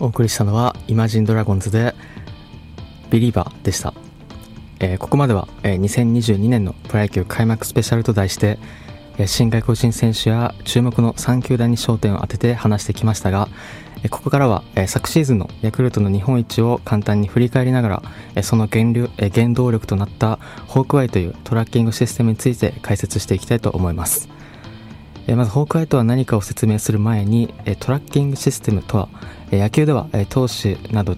お送りしたのはイマジンドラゴンズでビリーバーでした、えー、ここまでは、えー、2022年のプロ野球開幕スペシャルと題して、えー、新外国人選手や注目の3球団に焦点を当てて話してきましたが、えー、ここからは、えー、昨シーズンのヤクルトの日本一を簡単に振り返りながら、えー、その原流、えー、原動力となったホークアイというトラッキングシステムについて解説していきたいと思います。まずホークアイとは何かを説明する前にトラッキングシステムとは野球では投手など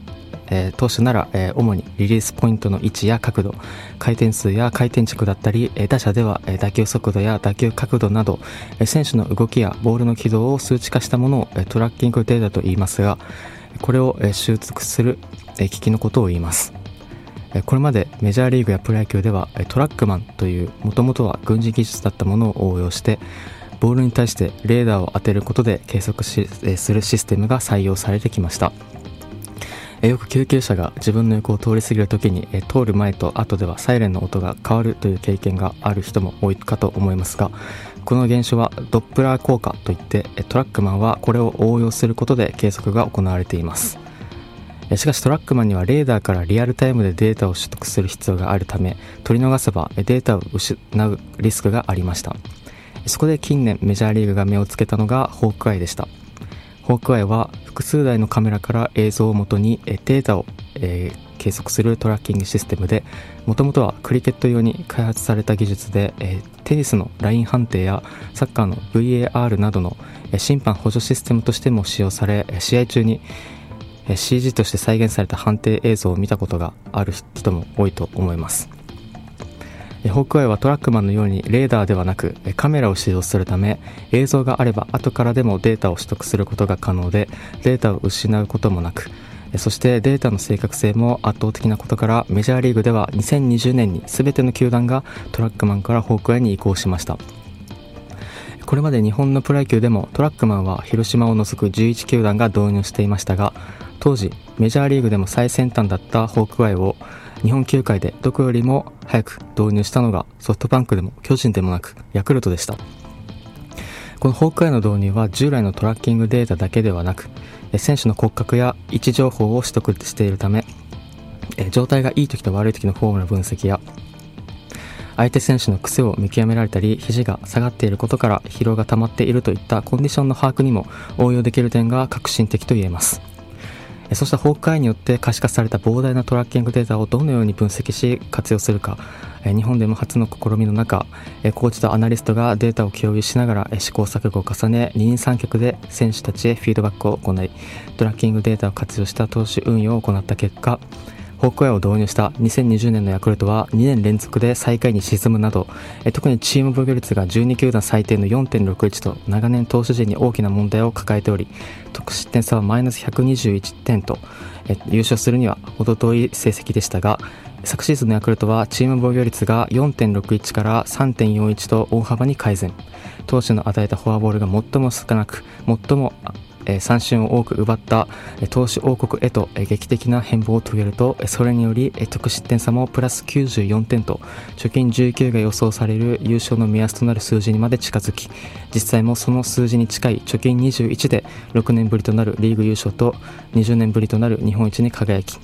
投手なら主にリリースポイントの位置や角度回転数や回転軸だったり打者では打球速度や打球角度など選手の動きやボールの軌道を数値化したものをトラッキングデータと言いますがこれを習得する機器のことを言います。これまでメジャーリーグやプロ野球ではトラックマンというもともとは軍事技術だったものを応用してボールに対してレーダーを当てることで計測しえするシステムが採用されてきました。えよく救急車が自分の横を通り過ぎる時にえ通る前と後ではサイレンの音が変わるという経験がある人も多いかと思いますがこの現象はドップラー効果といってトラックマンはこれを応用することで計測が行われています。しかしトラックマンにはレーダーからリアルタイムでデータを取得する必要があるため取り逃せばデータを失うリスクがありました。そこで近年メジャーリーグが目をつけたのがホークアイでした。ホークアイは複数台のカメラから映像をもとにデータを、えー、計測するトラッキングシステムでもともとはクリケット用に開発された技術で、えー、テニスのライン判定やサッカーの VAR などの、審判補助システムとしても使用され試合中に CG として再現された判定映像を見たことがある人も多いと思います。ホークアイはトラックマンのようにレーダーではなくカメラを使用するため映像があれば後からでもデータを取得することが可能でデータを失うこともなくそしてデータの正確性も圧倒的なことからメジャーリーグでは2020年に全ての球団がトラックマンからホークアイに移行しました。これまで日本のプロ野球でもトラックマンは広島を除く11球団が導入していましたが当時メジャーリーグでも最先端だったホークアイを日本球界でどこよりも早く導入したのがソフトバンクでも巨人でもなくヤクルトでした。このホークアイの導入は従来のトラッキングデータだけではなく選手の骨格や位置情報を取得しているため状態がいい時と悪い時のフォームの分析や相手選手の癖を見極められたり肘が下がっていることから疲労が溜まっているといったコンディションの把握にも応用できる点が革新的と言えます。そうした崩壊によって可視化された膨大なトラッキングデータをどのように分析し活用するか。日本でも初の試みの中コーチとアナリストがデータを共有しながら試行錯誤を重ね二人三脚で選手たちへフィードバックを行いトラッキングデータを活用した投資運用を行った結果ホークアイを導入した2020年のヤクルトは2年連続で最下位に沈むなど特にチーム防御率が12球団最低の4.61と長年投手陣に大きな問題を抱えており得失点差はマイナス121点と優勝するには程遠い成績でしたが昨シーズンのヤクルトはチーム防御率が4.61から3.41と大幅に改善。投手の与えたフォアボールが最も少なく最も三振を多く奪った投手王国へと劇的な変貌を遂げるとそれにより得失点差もプラス94点と貯金19が予想される優勝の目安となる数字にまで近づき実際もその数字に近い貯金21で6年ぶりとなるリーグ優勝と20年ぶりとなる日本一に輝き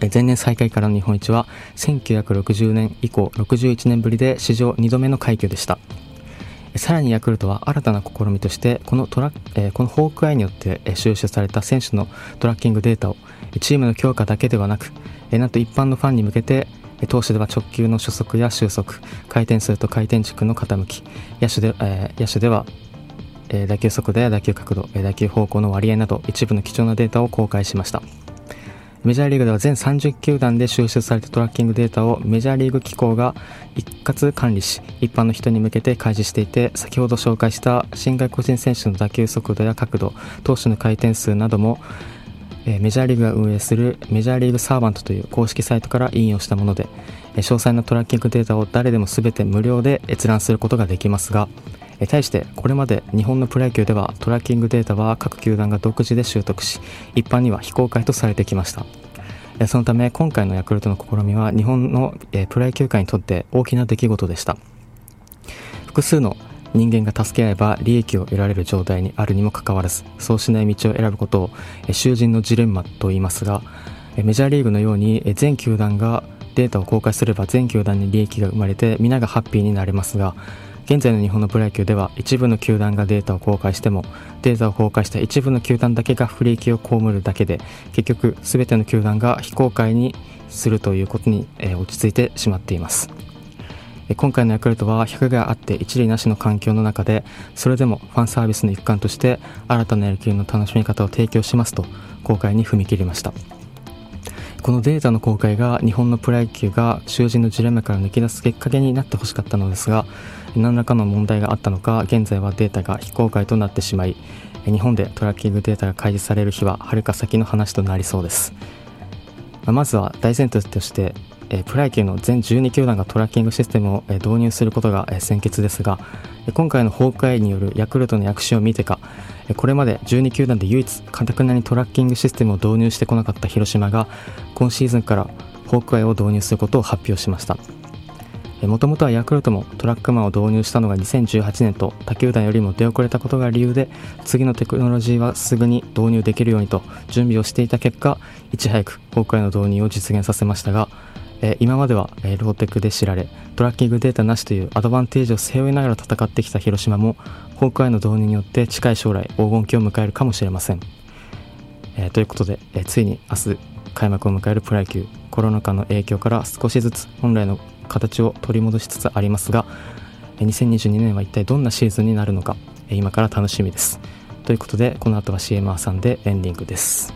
前年最下位からの日本一は1960年以降61年ぶりで史上2度目の快挙でした。さらにヤクルトは新たな試みとしてこのトラ、えー、このホークアイによって収集された選手のトラッキングデータをチームの強化だけではなく、えー、なんと一般のファンに向けて投手では直球の初速や収束回転数と回転軸の傾き野手で,、えー、野手では、え、打球速度や打球角度打球方向の割合など一部の貴重なデータを公開しました。メジャーリーグでは全30球団で収集されたトラッキングデータをメジャーリーグ機構が一括管理し一般の人に向けて開示していて先ほど紹介した新外国人選手の打球速度や角度投手の回転数などもえメジャーリーグが運営するメジャーリーグサーバントという公式サイトから引用したものでえ詳細なトラッキングデータを誰でも全て無料で閲覧することができますが対してこれまで日本のプロ野球ではトラッキングデータは各球団が独自で習得し一般には非公開とされてきました。そのため今回のヤクルトの試みは日本のプロ野球界にとって大きな出来事でした。複数の人間が助け合えば利益を得られる状態にあるにもかかわらずそうしない道を選ぶことを囚人のジレンマと言いますがメジャーリーグのように全球団がデータを公開すれば全球団に利益が生まれて皆がハッピーになれますが現在の日本のプロ野球では一部の球団がデータを公開してもデータを公開した一部の球団だけが不利益を被るだけで結局全ての球団が非公開にするということに、え落ち着いてしまっています。今回のヤクルトは100があって一塁なしの環境の中でそれでもファンサービスの一環として新たな野球の楽しみ方を提供しますと公開に踏み切りました。このデータの公開が日本のプロ野球が囚人のジレンマから抜け出すきっかけになってほしかったのですが何らかの問題があったのか現在はデータが非公開となってしまい日本でトラッキングデータが開示される日ははるか先の話となりそうです。まずは大前提としてえプロ野球の全12球団がトラッキングシステムをえ導入することがえ先決ですが今回の崩壊によるヤクルトの躍進を見てかこれまで12球団で唯一かたくなにトラッキングシステムを導入してこなかった広島が今シーズンからホークアイを導入することを発表しました。もともとはヤクルトもトラックマンを導入したのが2018年と他球団よりも出遅れたことが理由で次のテクノロジーはすぐに導入できるようにと準備をしていた結果いち早くホークアイの導入を実現させましたがえ今までは、えローテクで知られトラッキングデータなしというアドバンテージを背負いながら戦ってきた広島もホークアイの導入によって近い将来黄金期を迎えるかもしれません、え、ということで、えついに明日開幕を迎えるプロ野球コロナ禍の影響から少しずつ本来の形を取り戻しつつありますが2022年は一体どんなシーズンになるのか今から楽しみです。ということでこの後は CM 挟んでエンディングです。